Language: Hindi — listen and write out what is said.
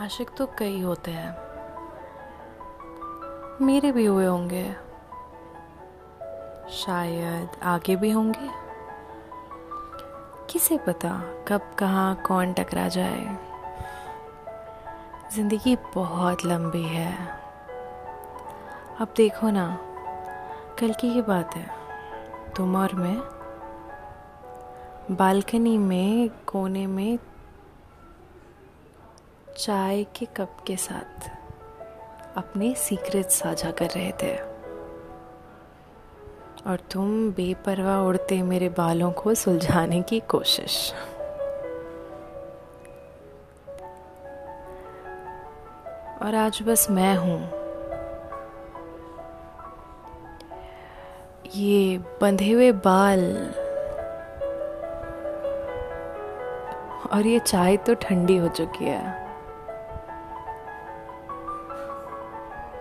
आशिक तो कई होते हैं। मेरे भी हुए होंगे। शायद आगे भी होंगे। किसे पता कब कहाँ कौन टकरा जाए। ज़िंदगी बहुत लंबी है। अब देखो ना, कल की ही बात है। तुम और मैं। बालकनी में, कोने में चाय के कप के साथ अपने सीक्रेट साझा कर रहे थे। और तुम बेपरवाह उड़ते मेरे बालों को सुलझाने की कोशिश। और आज बस मैं हूँ। ये बंधे हुए बाल। और ये चाय तो ठंडी हो चुकी है।